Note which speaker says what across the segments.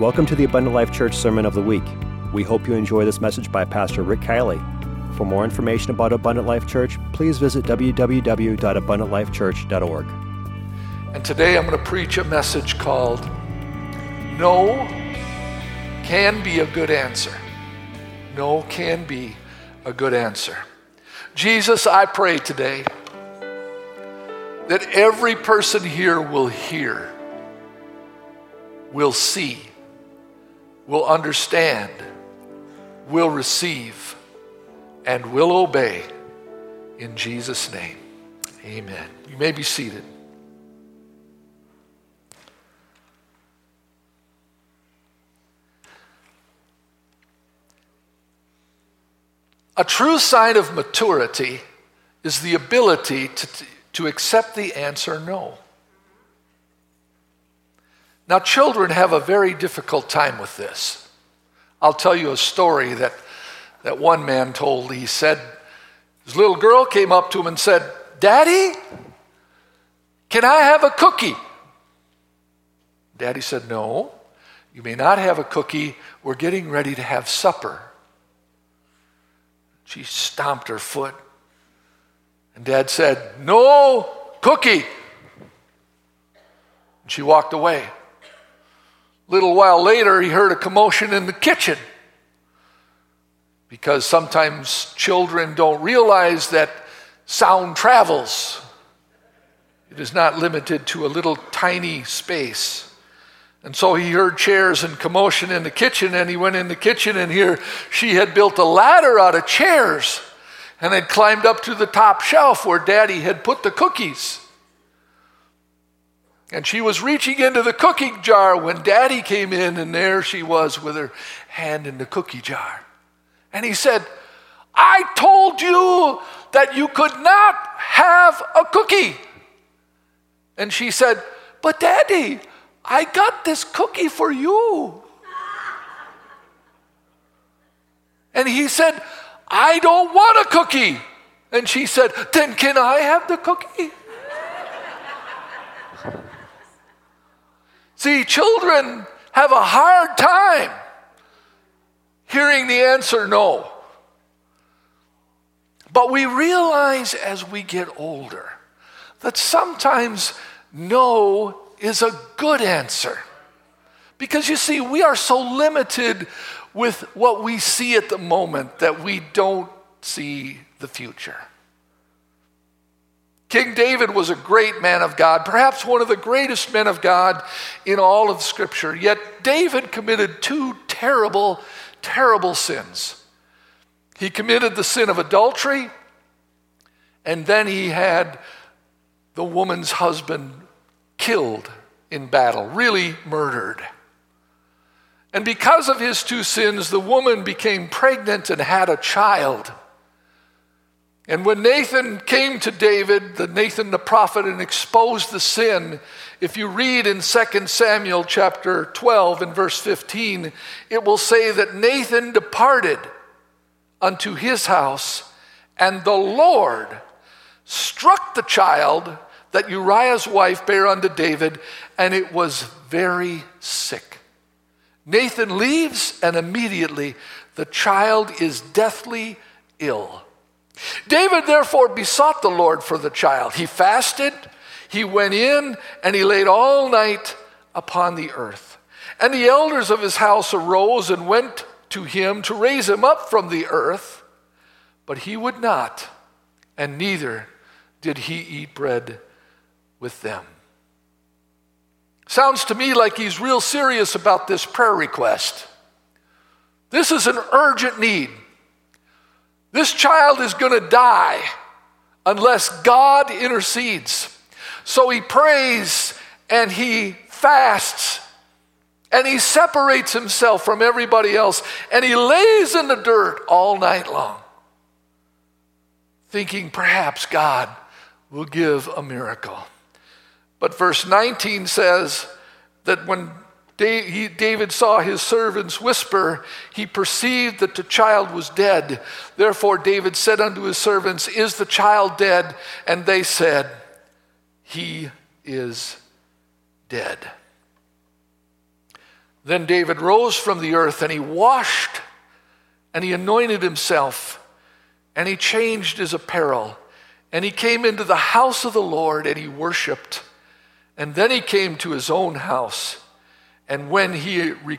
Speaker 1: Welcome to the Abundant Life Church Sermon of the Week. We hope you enjoy this message by Pastor Rick Kielley. For more information about Abundant Life Church, please visit www.abundantlifechurch.org.
Speaker 2: And today I'm going to preach a message called No Can Be a Good Answer. No can be a good answer. Jesus, I pray today that every person here will hear, will see, will understand, will receive, and will obey in Jesus' name. Amen. You may be seated. A true sign of maturity is the ability to, to accept the answer no. Now, children have a very difficult time with this. I'll tell you a story that, that one man told. He said, his little girl came up to him and said, Daddy, can I have a cookie? Daddy said, No, you may not have a cookie. We're getting ready to have supper. She stomped her foot. And dad said, No cookie. And she walked away. Little while later, he heard a commotion in the kitchen because sometimes children don't realize that sound travels. It is not limited to a little tiny space. And so he heard chairs and commotion in the kitchen, and he went in the kitchen, and here she had built a ladder out of chairs and had climbed up to the top shelf where daddy had put the cookies. And she was reaching into the cookie jar when daddy came in, and there she was with her hand in the cookie jar. And he said, I told you that you could not have a cookie. And she said, But daddy, I got this cookie for you. And he said, I don't want a cookie. And she said, Then can I have the cookie? See, children have a hard time hearing the answer no. But we realize as we get older that sometimes no is a good answer. Because you see, we are so limited with what we see at the moment that we don't see the future. King David was a great man of God, perhaps one of the greatest men of God in all of Scripture. Yet David committed two terrible, terrible sins. He committed the sin of adultery, and then he had the woman's husband killed in battle, really murdered. And because of his two sins, the woman became pregnant and had a child. And when Nathan came to David, the Nathan the prophet, and exposed the sin, if you read in 2 Samuel chapter 12 and verse 15, it will say that Nathan departed unto his house, and the Lord struck the child that Uriah's wife bare unto David, and it was very sick. Nathan leaves, and immediately the child is deathly ill. David therefore besought the Lord for the child. He fasted, he went in, and he laid all night upon the earth. And the elders of his house arose and went to him to raise him up from the earth, but he would not, and neither did he eat bread with them. Sounds to me like he's real serious about this prayer request. This is an urgent need. This child is going to die unless God intercedes. So he prays and he fasts and he separates himself from everybody else and he lays in the dirt all night long, thinking perhaps God will give a miracle. But verse 19 says that when David saw his servants whisper, he perceived that the child was dead. Therefore, David said unto his servants, Is the child dead? And they said, He is dead. Then David rose from the earth and he washed and he anointed himself and he changed his apparel and he came into the house of the Lord and he worshiped. And then he came to his own house. And when he, re-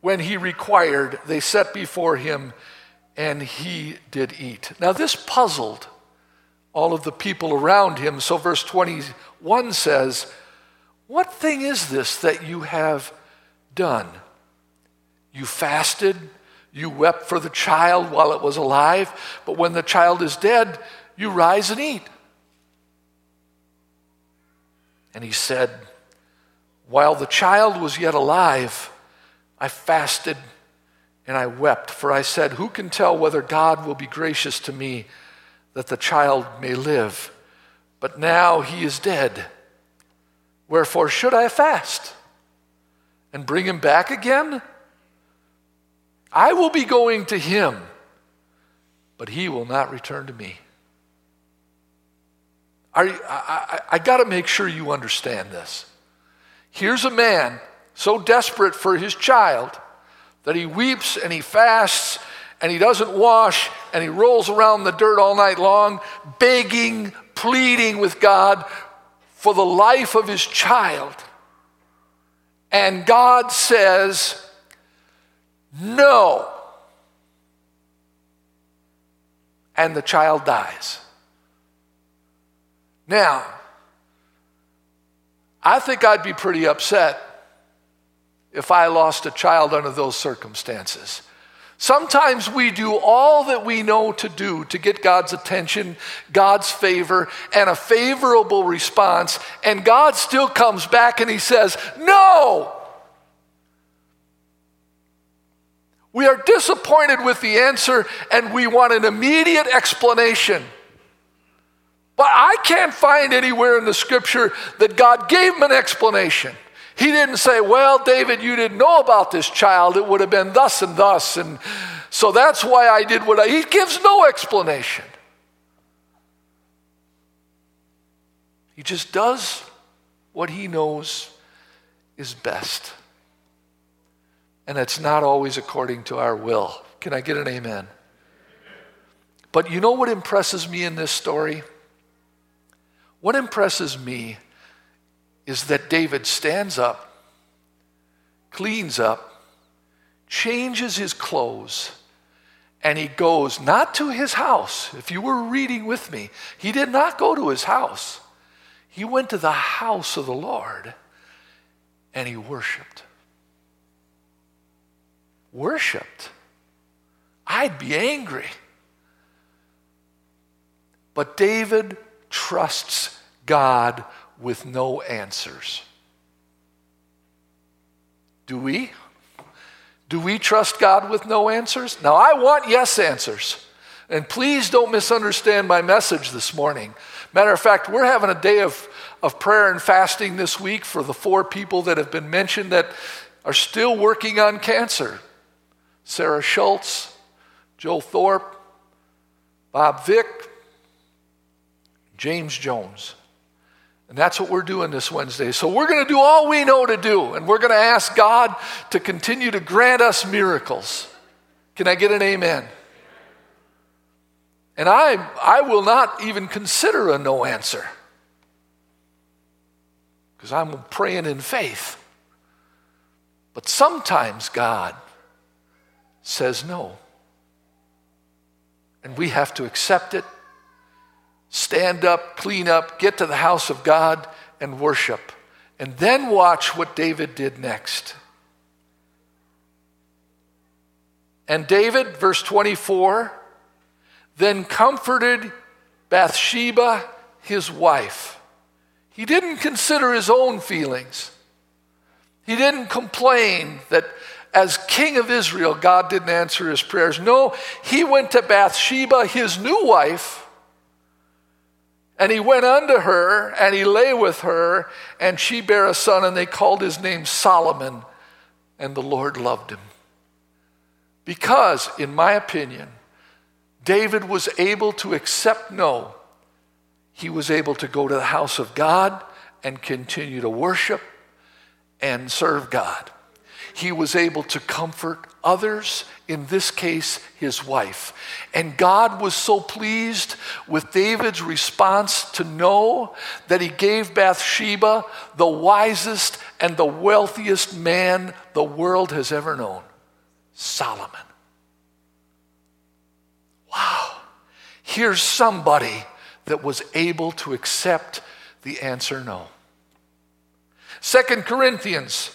Speaker 2: when he required, they set before him and he did eat. Now, this puzzled all of the people around him. So, verse 21 says, What thing is this that you have done? You fasted, you wept for the child while it was alive, but when the child is dead, you rise and eat. And he said, While the child was yet alive, I fasted and I wept, for I said, Who can tell whether God will be gracious to me that the child may live? But now he is dead. Wherefore should I fast and bring him back again? I will be going to him, but he will not return to me. You, I, I, I got to make sure you understand this. Here's a man so desperate for his child that he weeps and he fasts and he doesn't wash and he rolls around the dirt all night long, begging, pleading with God for the life of his child. And God says, No. And the child dies. Now, I think I'd be pretty upset if I lost a child under those circumstances. Sometimes we do all that we know to do to get God's attention, God's favor, and a favorable response, and God still comes back and He says, No! We are disappointed with the answer and we want an immediate explanation. But I can't find anywhere in the scripture that God gave him an explanation. He didn't say, Well, David, you didn't know about this child. It would have been thus and thus. And so that's why I did what I. He gives no explanation. He just does what he knows is best. And it's not always according to our will. Can I get an amen? But you know what impresses me in this story? What impresses me is that David stands up, cleans up, changes his clothes, and he goes not to his house. If you were reading with me, he did not go to his house. He went to the house of the Lord and he worshiped. Worshiped. I'd be angry. But David trusts God with no answers. Do we? Do we trust God with no answers? Now, I want yes answers. And please don't misunderstand my message this morning. Matter of fact, we're having a day of, of prayer and fasting this week for the four people that have been mentioned that are still working on cancer Sarah Schultz, Joe Thorpe, Bob Vick, James Jones. And that's what we're doing this Wednesday. So we're going to do all we know to do, and we're going to ask God to continue to grant us miracles. Can I get an amen? And I, I will not even consider a no answer because I'm praying in faith. But sometimes God says no. And we have to accept it stand up, clean up, get to the house of God and worship. And then watch what David did next. And David, verse 24, then comforted Bathsheba, his wife. He didn't consider his own feelings. He didn't complain that as king of Israel, God didn't answer his prayers. No, he went to Bathsheba, his new wife, and he went unto her, and he lay with her, and she bare a son, and they called his name Solomon, and the Lord loved him. Because, in my opinion, David was able to accept no. He was able to go to the house of God and continue to worship and serve God. He was able to comfort others, in this case, his wife. And God was so pleased with David's response to no that he gave Bathsheba the wisest and the wealthiest man the world has ever known Solomon. Wow. Here's somebody that was able to accept the answer no. Second Corinthians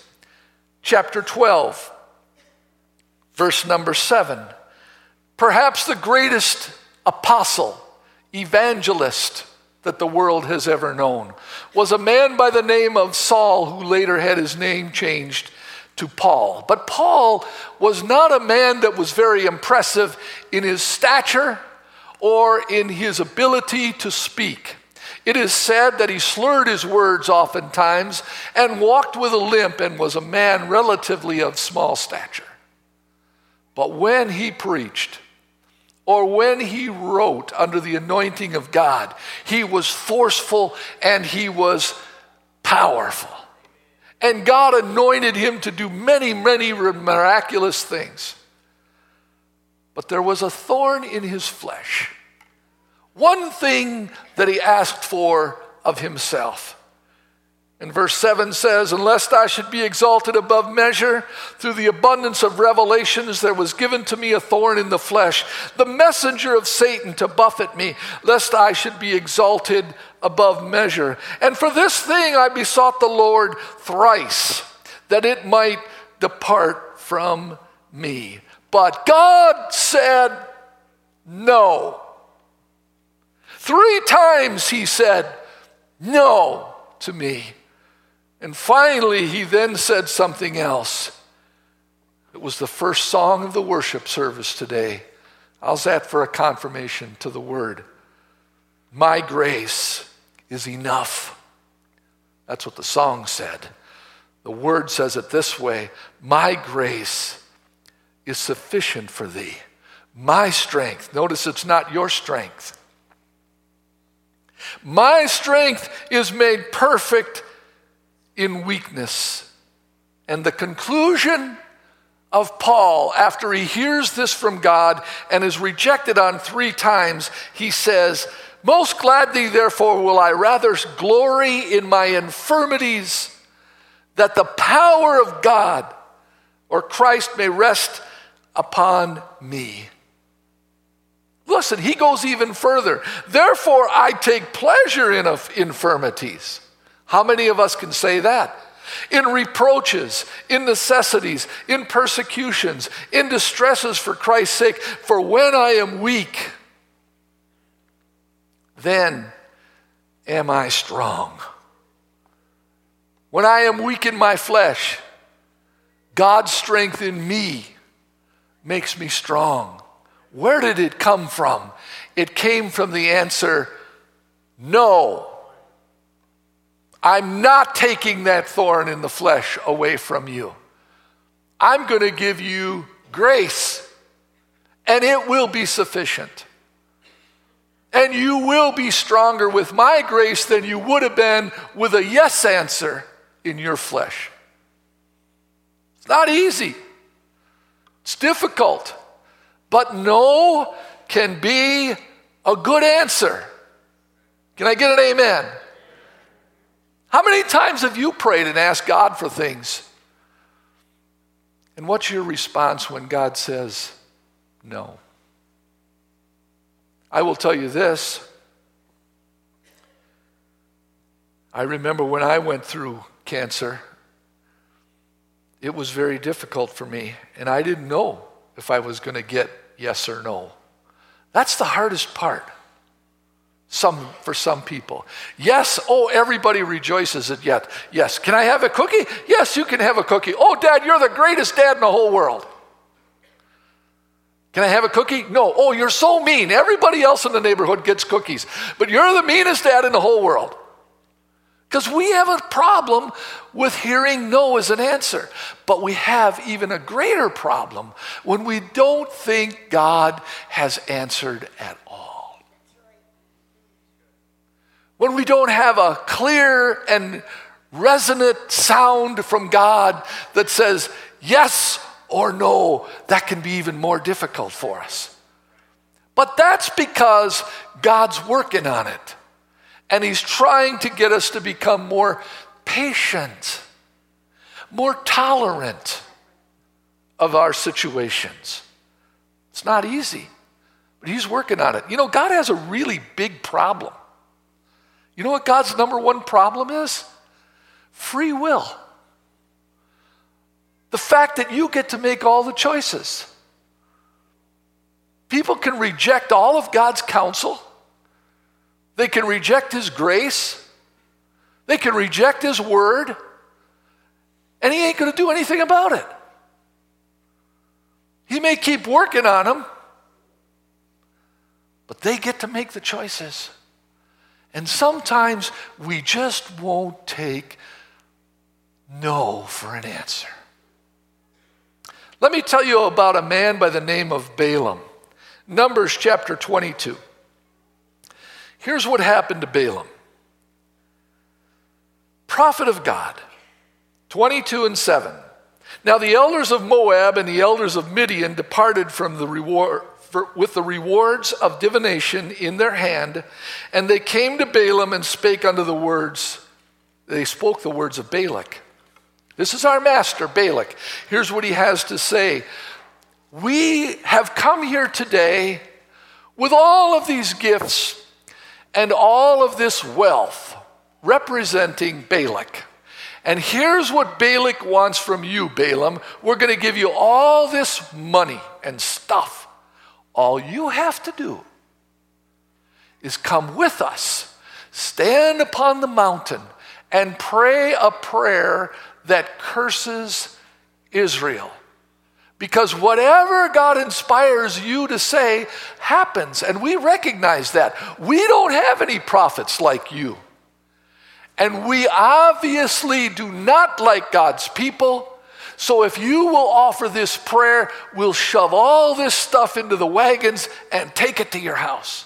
Speaker 2: chapter 12 verse number 7 perhaps the greatest apostle evangelist that the world has ever known was a man by the name of Saul who later had his name changed to Paul. But Paul was not a man that was very impressive in his stature or in his ability to speak. It is said that he slurred his words oftentimes and walked with a limp and was a man relatively of small stature. But when he preached, or when he wrote under the anointing of God, he was forceful and he was powerful. And God anointed him to do many, many miraculous things. But there was a thorn in his flesh. One thing that he asked for of himself. And verse 7 says, Unless I should be exalted above measure, through the abundance of revelations there was given to me a thorn in the flesh, the messenger of Satan to buffet me, lest I should be exalted above measure. And for this thing I besought the Lord thrice, that it might depart from me. But God said, No. Three times he said, No to me. And finally, he then said something else. It was the first song of the worship service today. How's that for a confirmation to the word? My grace is enough. That's what the song said. The word says it this way My grace is sufficient for thee. My strength, notice it's not your strength. My strength is made perfect in weakness. And the conclusion of Paul, after he hears this from God and is rejected on three times, he says, Most gladly, therefore, will I rather glory in my infirmities, that the power of God or Christ may rest upon me. Listen, he goes even further. Therefore, I take pleasure in infirmities how many of us can say that? In reproaches, in necessities, in persecutions, in distresses for Christ's sake, for when I am weak, then am I strong. When I am weak in my flesh, God's strength in me makes me strong. Where did it come from? It came from the answer no. I'm not taking that thorn in the flesh away from you. I'm going to give you grace, and it will be sufficient. And you will be stronger with my grace than you would have been with a yes answer in your flesh. It's not easy, it's difficult, but no can be a good answer. Can I get an amen? How many times have you prayed and asked God for things? And what's your response when God says no? I will tell you this. I remember when I went through cancer, it was very difficult for me, and I didn't know if I was going to get yes or no. That's the hardest part some for some people. Yes, oh, everybody rejoices at yet. Yes, can I have a cookie? Yes, you can have a cookie. Oh, dad, you're the greatest dad in the whole world. Can I have a cookie? No. Oh, you're so mean. Everybody else in the neighborhood gets cookies, but you're the meanest dad in the whole world. Because we have a problem with hearing no as an answer. But we have even a greater problem when we don't think God has answered at all when we don't have a clear and resonant sound from God that says yes or no, that can be even more difficult for us. But that's because God's working on it. And He's trying to get us to become more patient, more tolerant of our situations. It's not easy, but He's working on it. You know, God has a really big problem. You know what God's number one problem is? Free will. The fact that you get to make all the choices. People can reject all of God's counsel. They can reject His grace. They can reject His word. And He ain't going to do anything about it. He may keep working on them, but they get to make the choices. And sometimes we just won't take no for an answer. Let me tell you about a man by the name of Balaam. Numbers chapter 22. Here's what happened to Balaam. Prophet of God, 22 and 7. Now the elders of Moab and the elders of Midian departed from the reward for, with the rewards of divination in their hand, and they came to Balaam and spake unto the words, they spoke the words of Balak. This is our master, Balak. Here's what he has to say We have come here today with all of these gifts and all of this wealth representing Balak. And here's what Balak wants from you, Balaam. We're going to give you all this money and stuff. All you have to do is come with us, stand upon the mountain, and pray a prayer that curses Israel. Because whatever God inspires you to say happens, and we recognize that. We don't have any prophets like you. And we obviously do not like God's people. So if you will offer this prayer, we'll shove all this stuff into the wagons and take it to your house.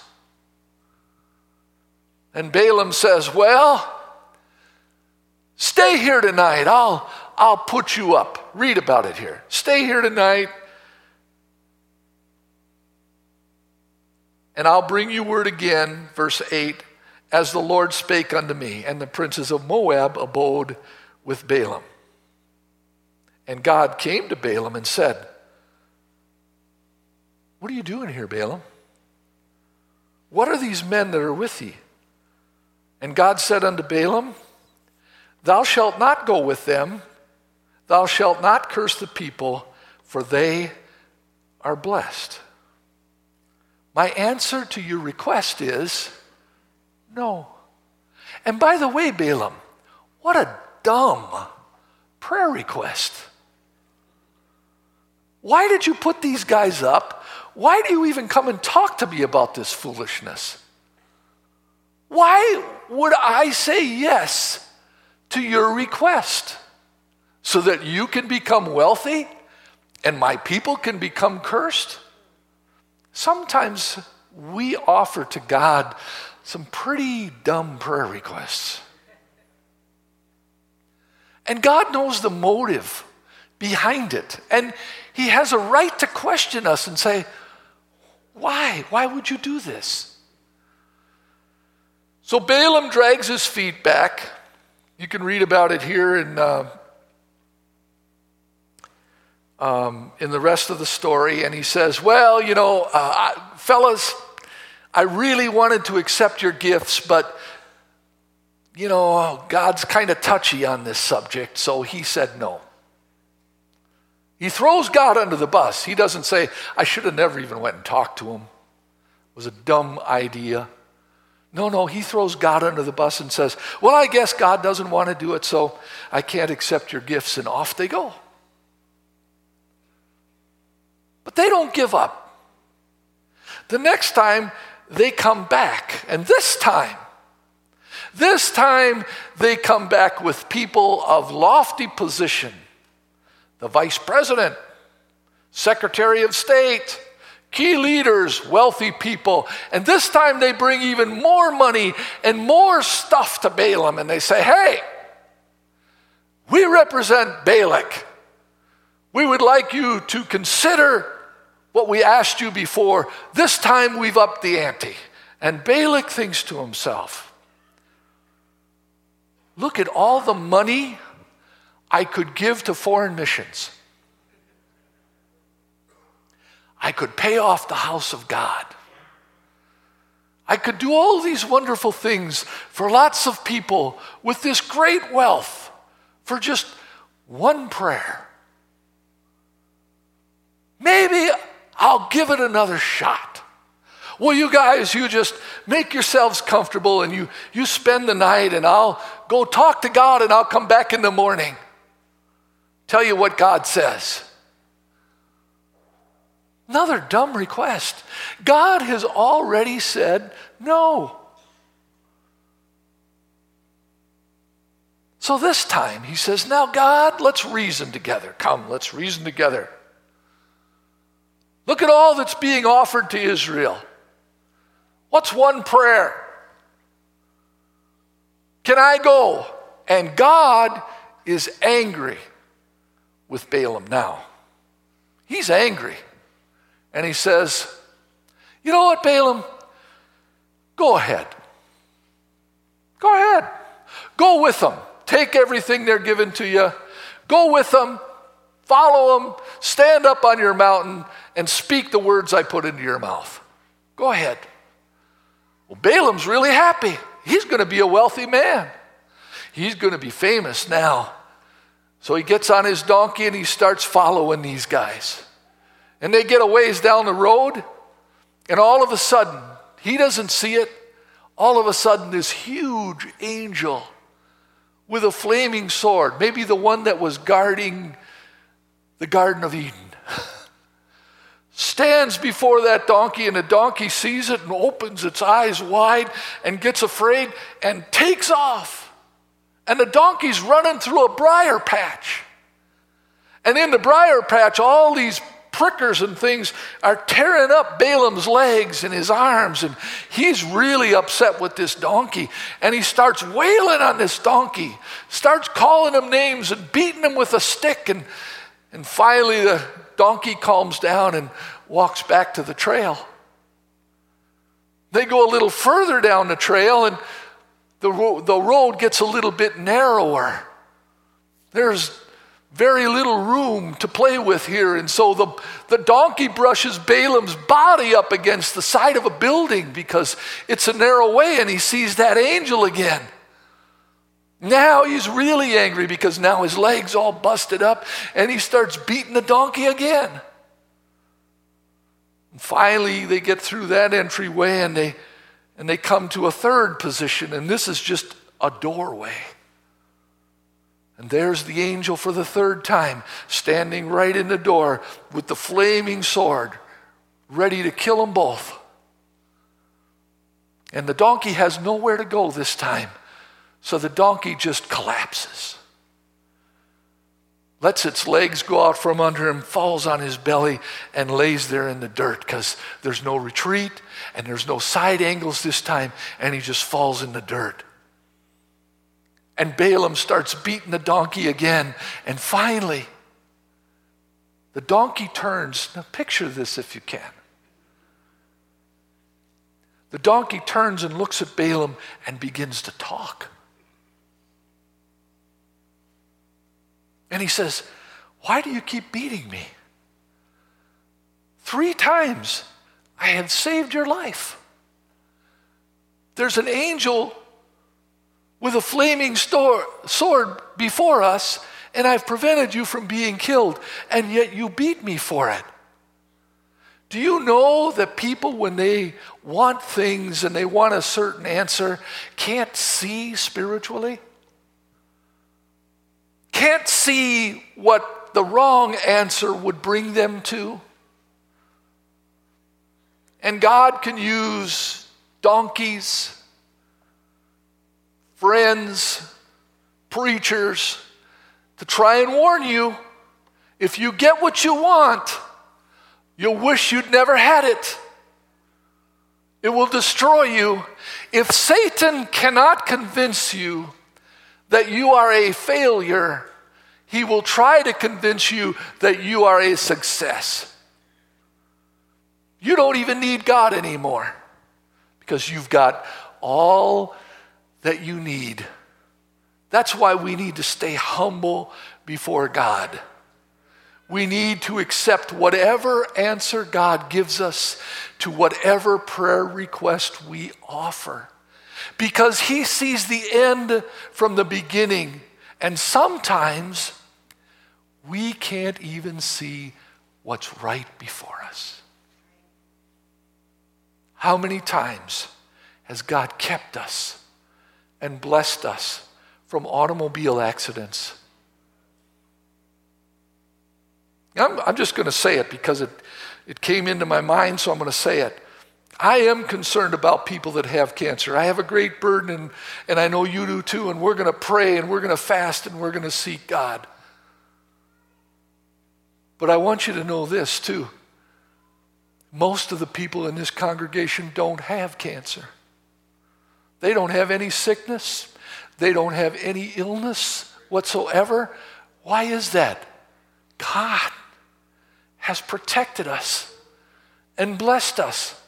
Speaker 2: And Balaam says, Well, stay here tonight. I'll, I'll put you up. Read about it here. Stay here tonight. And I'll bring you word again, verse 8, as the Lord spake unto me. And the princes of Moab abode with Balaam. And God came to Balaam and said, What are you doing here, Balaam? What are these men that are with thee? And God said unto Balaam, Thou shalt not go with them, thou shalt not curse the people, for they are blessed. My answer to your request is no. And by the way, Balaam, what a dumb prayer request. Why did you put these guys up? Why do you even come and talk to me about this foolishness? Why would I say yes to your request? So that you can become wealthy and my people can become cursed? Sometimes we offer to God some pretty dumb prayer requests. And God knows the motive behind it. And he has a right to question us and say, Why? Why would you do this? So Balaam drags his feet back. You can read about it here in, uh, um, in the rest of the story. And he says, Well, you know, uh, I, fellas, I really wanted to accept your gifts, but, you know, God's kind of touchy on this subject. So he said no. He throws God under the bus. He doesn't say, I should have never even went and talked to him. It was a dumb idea. No, no, he throws God under the bus and says, Well, I guess God doesn't want to do it, so I can't accept your gifts, and off they go. But they don't give up. The next time they come back, and this time, this time they come back with people of lofty position the vice president, secretary of state, key leaders, wealthy people. And this time they bring even more money and more stuff to Balaam and they say, hey, We represent Balak. We would like you to consider what we asked you before. This time we've upped the ante. And Balak thinks to himself, Look at all the money I could give to foreign missions. I could pay off the house of God. I could do all these wonderful things for lots of people with this great wealth for just one prayer. Maybe I'll give it another shot. Well, you guys, you just make yourselves comfortable and you, you spend the night, and I'll go talk to God and I'll come back in the morning. Tell you what God says. Another dumb request. God has already said no. So this time he says, Now, God, let's reason together. Come, let's reason together. Look at all that's being offered to Israel. What's one prayer? Can I go? And God is angry with Balaam now. He's angry. And he says, You know what, Balaam? Go ahead. Go ahead. Go with them. Take everything they're giving to you. Go with them. Follow them. Stand up on your mountain and speak the words I put into your mouth. Go ahead. Well, Balaam's really happy. He's going to be a wealthy man. He's going to be famous now. So he gets on his donkey and he starts following these guys. And they get a ways down the road, and all of a sudden, he doesn't see it. All of a sudden, this huge angel with a flaming sword, maybe the one that was guarding the Garden of Eden, stands before that donkey, and the donkey sees it and opens its eyes wide and gets afraid and takes off. And the donkey's running through a briar patch. And in the briar patch, all these prickers and things are tearing up Balaam's legs and his arms, and he's really upset with this donkey. And he starts wailing on this donkey, starts calling him names and beating him with a stick. And, and finally, the donkey calms down and walks back to the trail. They go a little further down the trail, and the, ro- the road gets a little bit narrower. There's very little room to play with here. And so the, the donkey brushes Balaam's body up against the side of a building because it's a narrow way, and he sees that angel again. Now he's really angry because now his leg's all busted up, and he starts beating the donkey again. And finally, they get through that entryway and they, and they come to a third position, and this is just a doorway. And there's the angel for the third time, standing right in the door with the flaming sword, ready to kill them both. And the donkey has nowhere to go this time, so the donkey just collapses. Lets its legs go out from under him, falls on his belly, and lays there in the dirt because there's no retreat and there's no side angles this time, and he just falls in the dirt. And Balaam starts beating the donkey again. And finally, the donkey turns. Now, picture this if you can. The donkey turns and looks at Balaam and begins to talk. And he says, Why do you keep beating me? Three times I have saved your life. There's an angel with a flaming sword before us, and I've prevented you from being killed, and yet you beat me for it. Do you know that people, when they want things and they want a certain answer, can't see spiritually? Can't see what the wrong answer would bring them to? And God can use donkeys friends, preachers to try and warn you if you get what you want, you'll wish you'd never had it. It will destroy you. If Satan cannot convince you that you are a failure He will try to convince you that you are a success. You don't even need God anymore because you've got all that you need. That's why we need to stay humble before God. We need to accept whatever answer God gives us to whatever prayer request we offer. Because He sees the end from the beginning. And sometimes we can't even see what's right before us. How many times has God kept us and blessed us from automobile accidents? I'm, I'm just going to say it because it, it came into my mind, so I'm going to say it. I am concerned about people that have cancer. I have a great burden, and, and I know you do too, and we're going to pray and we're going to fast and we're going to seek God. But I want you to know this too. Most of the people in this congregation don't have cancer. They don't have any sickness. They don't have any illness whatsoever. Why is that? God has protected us and blessed us.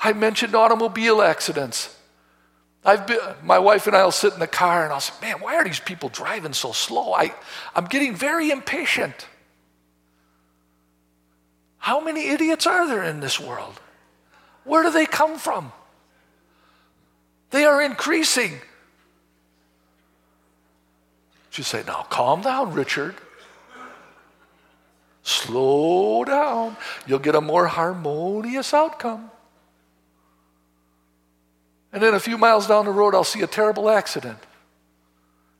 Speaker 2: I mentioned automobile accidents. I've been, my wife and I will sit in the car and I'll say, Man, why are these people driving so slow? I, I'm getting very impatient. How many idiots are there in this world? Where do they come from? They are increasing. You say, now calm down, Richard. Slow down. You'll get a more harmonious outcome. And then a few miles down the road, I'll see a terrible accident.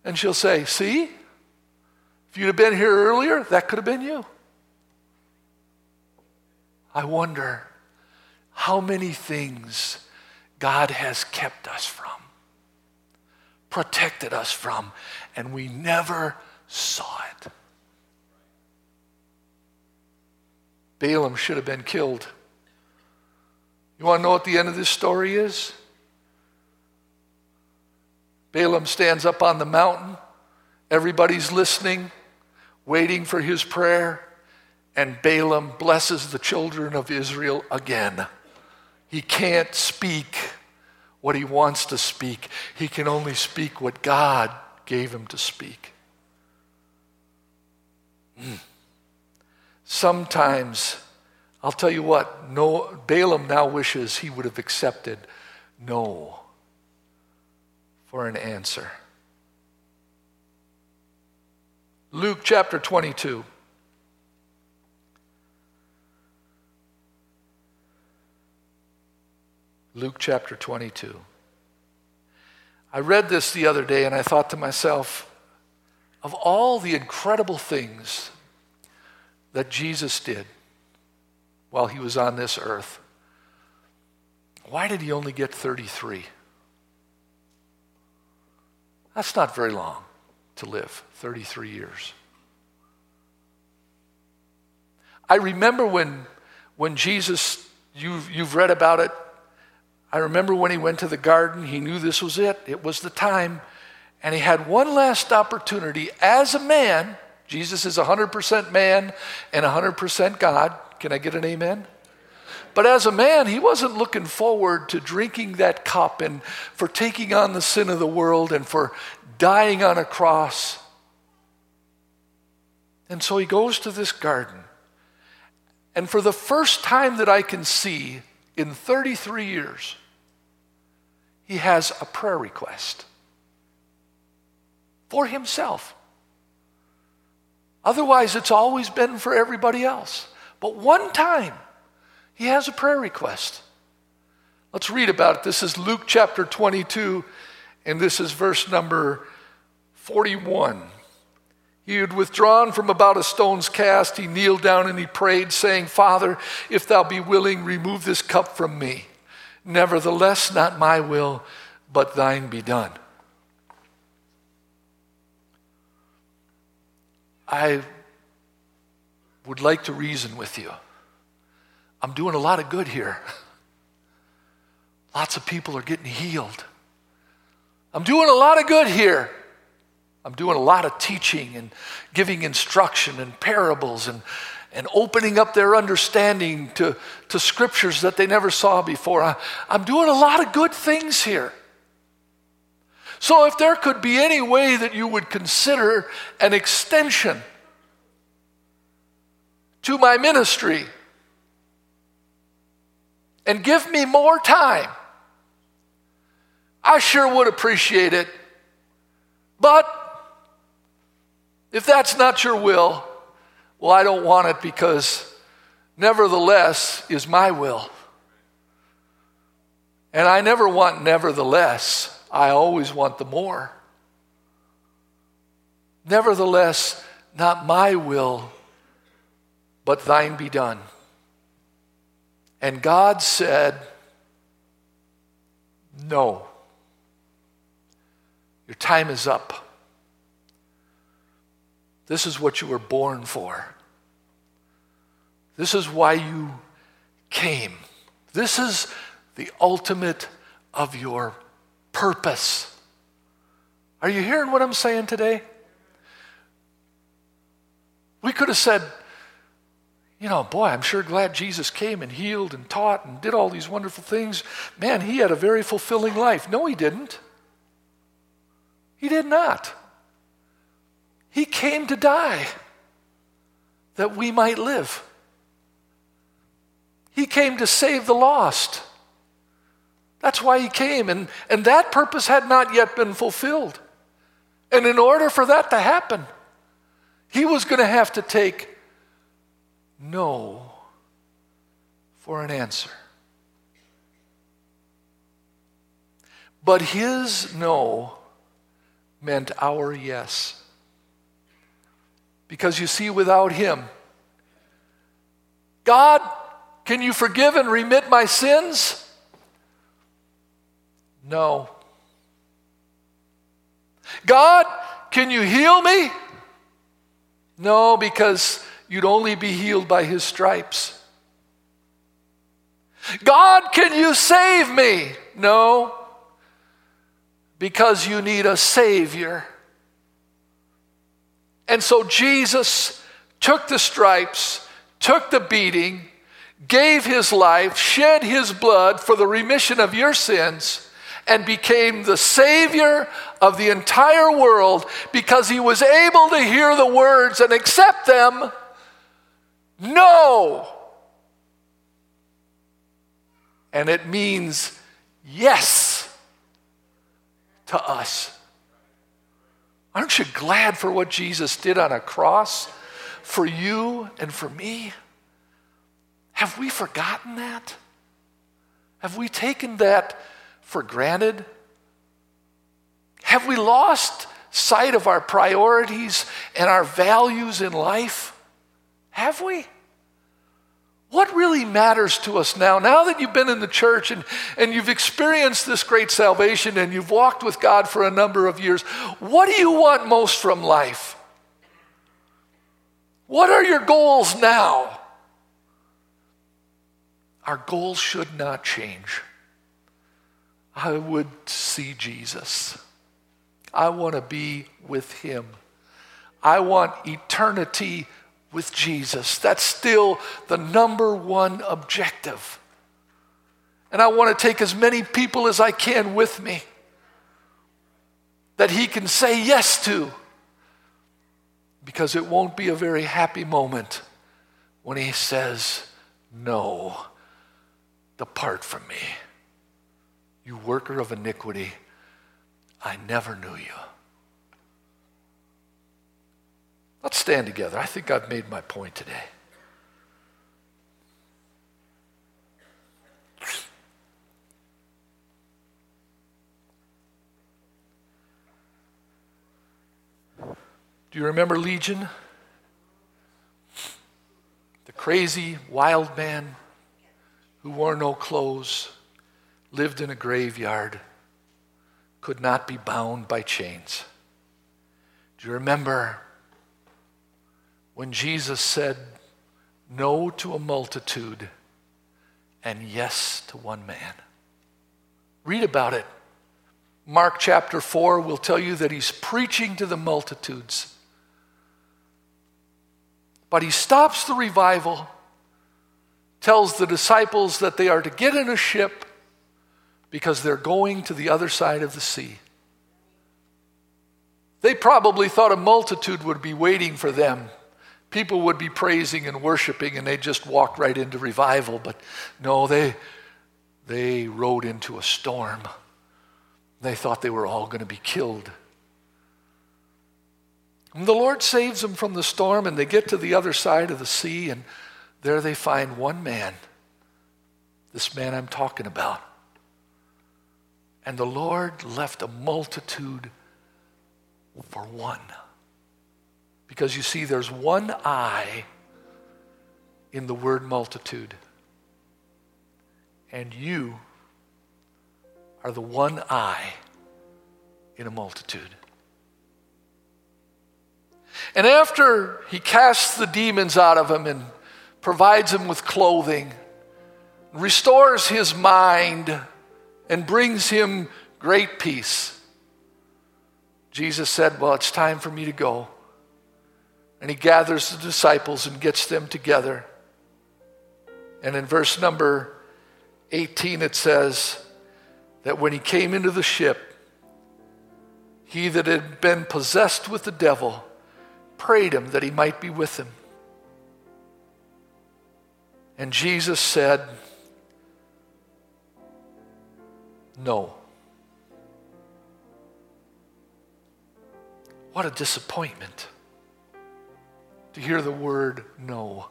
Speaker 2: And she'll say, See, if you'd have been here earlier, that could have been you. I wonder how many things God has kept us from, protected us from, and we never saw it. Balaam should have been killed. You want to know what the end of this story is? Balaam stands up on the mountain. Everybody's listening, waiting for his prayer. And Balaam blesses the children of Israel again. He can't speak what he wants to speak, he can only speak what God gave him to speak. Mm. Sometimes, I'll tell you what, no, Balaam now wishes he would have accepted no for an answer. Luke chapter 22. Luke chapter 22. I read this the other day and I thought to myself, of all the incredible things that Jesus did while he was on this earth, why did he only get 33? That's not very long to live, 33 years. I remember when, when Jesus, you've, you've read about it, I remember when he went to the garden, he knew this was it, it was the time. And he had one last opportunity as a man. Jesus is 100% man and 100% God. Can I get an amen? But as a man, he wasn't looking forward to drinking that cup and for taking on the sin of the world and for dying on a cross. And so he goes to this garden. And for the first time that I can see, in 33 years, he has a prayer request for himself. Otherwise, it's always been for everybody else. But one time, he has a prayer request. Let's read about it. This is Luke chapter 22, and this is verse number 41. He had withdrawn from about a stone's cast. He kneeled down and he prayed, saying, Father, if thou be willing, remove this cup from me. Nevertheless, not my will, but thine be done. I would like to reason with you. I'm doing a lot of good here. Lots of people are getting healed. I'm doing a lot of good here. I'm doing a lot of teaching and giving instruction and parables and, and opening up their understanding to, to scriptures that they never saw before. I, I'm doing a lot of good things here. So, if there could be any way that you would consider an extension to my ministry and give me more time, I sure would appreciate it. But if that's not your will, well, I don't want it because nevertheless is my will. And I never want nevertheless. I always want the more. Nevertheless, not my will, but thine be done. And God said, No. Your time is up. This is what you were born for. This is why you came. This is the ultimate of your purpose. Are you hearing what I'm saying today? We could have said, you know, boy, I'm sure glad Jesus came and healed and taught and did all these wonderful things. Man, he had a very fulfilling life. No, he didn't. He did not. He came to die that we might live. He came to save the lost. That's why he came. And, and that purpose had not yet been fulfilled. And in order for that to happen, he was going to have to take no for an answer. But his no meant our yes. Because you see, without him, God, can you forgive and remit my sins? No. God, can you heal me? No, because you'd only be healed by his stripes. God, can you save me? No, because you need a Savior. And so Jesus took the stripes, took the beating, gave his life, shed his blood for the remission of your sins and became the Savior of the entire world because he was able to hear the words and accept them. No. And it means yes to us. Aren't you glad for what Jesus did on a cross for you and for me? Have we forgotten that? Have we taken that for granted? Have we lost sight of our priorities and our values in life? Have we? What really matters to us now? Now that you've been in the church and, and you've experienced this great salvation and you've walked with God for a number of years, what do you want most from life? What are your goals now? Our goals should not change. I would see Jesus. I want to be with him. I want eternity with Jesus. That's still the number one objective. And I want to take as many people as I can with me that he can say yes to because it won't be a very happy moment when he says, No, depart from me. You worker of iniquity, I never knew you. Let's stand together. I think I've made my point today. Do you remember Legion? The crazy wild man who wore no clothes lived in a graveyard, could not be bound by chains. Do you remember when Jesus said no to a multitude and yes to one man? Read about it. Mark chapter 4 will tell you that he's preaching to the multitudes. But he stops the revival, tells the disciples that they are to get in a ship because they're going to the other side of the sea. They probably thought a multitude would be waiting for them. People would be praising and worshiping, and they just walked right into revival. But no, they, they rode into a storm. They thought they were all going to be killed. And the Lord saves them from the storm, and they get to the other side of the sea, and there they find one man, this man I'm talking about. And the Lord left a multitude for one. Because you see, there's one I in the word multitude. And you are the one I in a multitude. And after he casts the demons out of him and provides him with clothing, restores his mind, and brings him great peace, Jesus said, Well, it's time for me to go. And he gathers the disciples and gets them together. And in verse number 18, it says that when he came into the ship, he that had been possessed with the devil prayed him that he might be with him. And Jesus said, No. What a disappointment to hear the word no.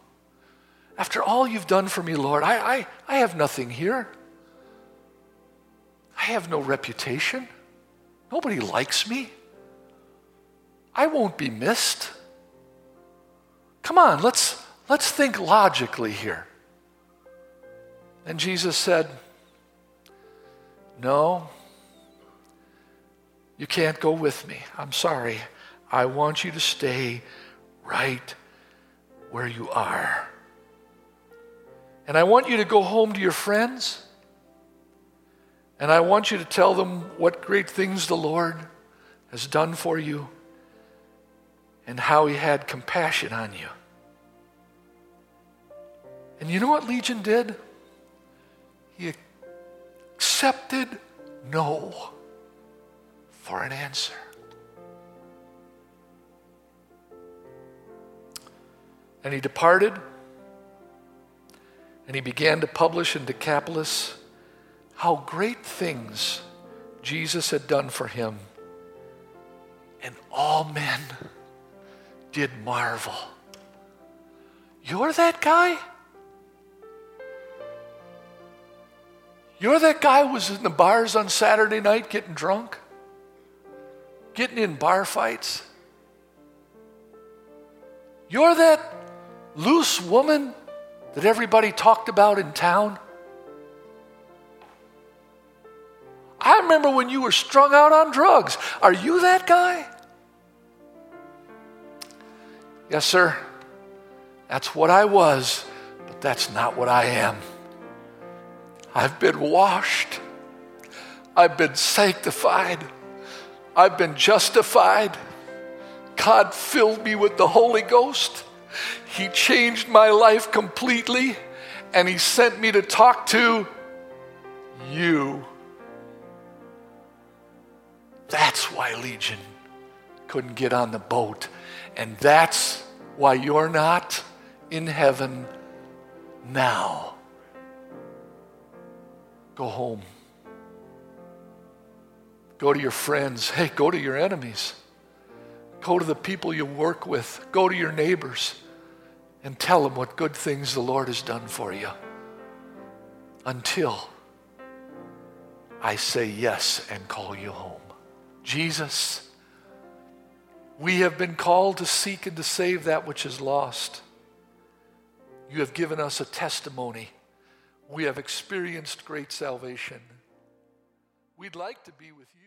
Speaker 2: After all you've done for me, Lord, I, I, I have nothing here. I have no reputation. Nobody likes me. I won't be missed. Come on, let's, let's think logically here. And Jesus said, No, you can't go with me. I'm sorry. I want you to stay right where you are. And I want you to go home to your friends. And I want you to tell them what great things the Lord has done for you and how he had compassion on you. And you know what Legion did? He accepted no for an answer. And he departed, and he began to publish in Decapolis how great things Jesus had done for him. And all men did marvel. You're that guy? You're that guy who was in the bars on Saturday night getting drunk? Getting in bar fights? You're that loose woman that everybody talked about in town? I remember when you were strung out on drugs. Are you that guy? Yes, sir. That's what I was, but that's not what I am. I've been washed. I've been sanctified. I've been justified. God filled me with the Holy Ghost. He changed my life completely, and He sent me to talk to you. That's why Legion couldn't get on the boat. And that's why you're not in heaven now. Go home. Go to your friends. Hey, go to your enemies. Go to the people you work with. Go to your neighbors and tell them what good things the Lord has done for you. Until I say yes and call you home. Jesus, we have been called to seek and to save that which is lost. You have given us a testimony. We have experienced great salvation. We'd like to be with you.